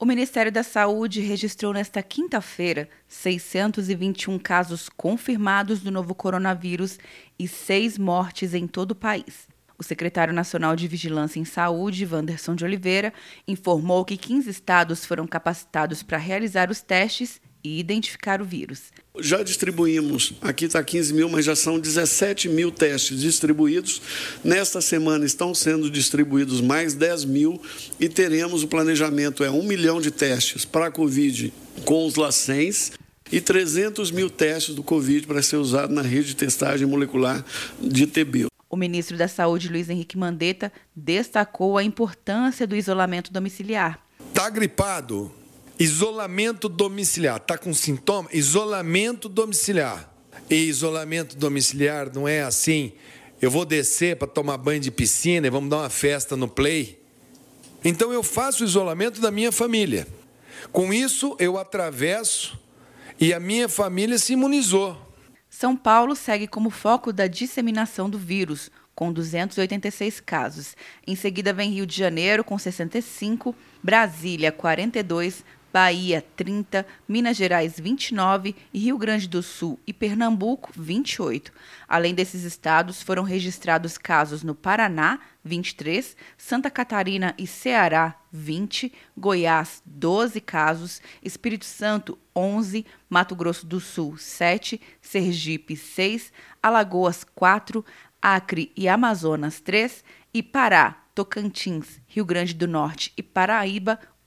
O Ministério da Saúde registrou nesta quinta-feira 621 casos confirmados do novo coronavírus e seis mortes em todo o país. O secretário nacional de Vigilância em Saúde, Wanderson de Oliveira, informou que 15 estados foram capacitados para realizar os testes e identificar o vírus. Já distribuímos, aqui está 15 mil, mas já são 17 mil testes distribuídos. Nesta semana estão sendo distribuídos mais 10 mil e teremos o planejamento é um milhão de testes para a Covid com os LACENS e 300 mil testes do Covid para ser usado na rede de testagem molecular de TB. O ministro da Saúde, Luiz Henrique Mandetta, destacou a importância do isolamento domiciliar. Está gripado? Isolamento domiciliar. Está com sintoma? Isolamento domiciliar. E isolamento domiciliar não é assim. Eu vou descer para tomar banho de piscina e vamos dar uma festa no play. Então eu faço o isolamento da minha família. Com isso eu atravesso e a minha família se imunizou. São Paulo segue como foco da disseminação do vírus, com 286 casos. Em seguida vem Rio de Janeiro, com 65, Brasília, 42, Bahia 30, Minas Gerais 29 e Rio Grande do Sul e Pernambuco 28. Além desses estados, foram registrados casos no Paraná 23, Santa Catarina e Ceará 20, Goiás 12 casos, Espírito Santo 11, Mato Grosso do Sul 7, Sergipe 6, Alagoas 4, Acre e Amazonas 3 e Pará, Tocantins, Rio Grande do Norte e Paraíba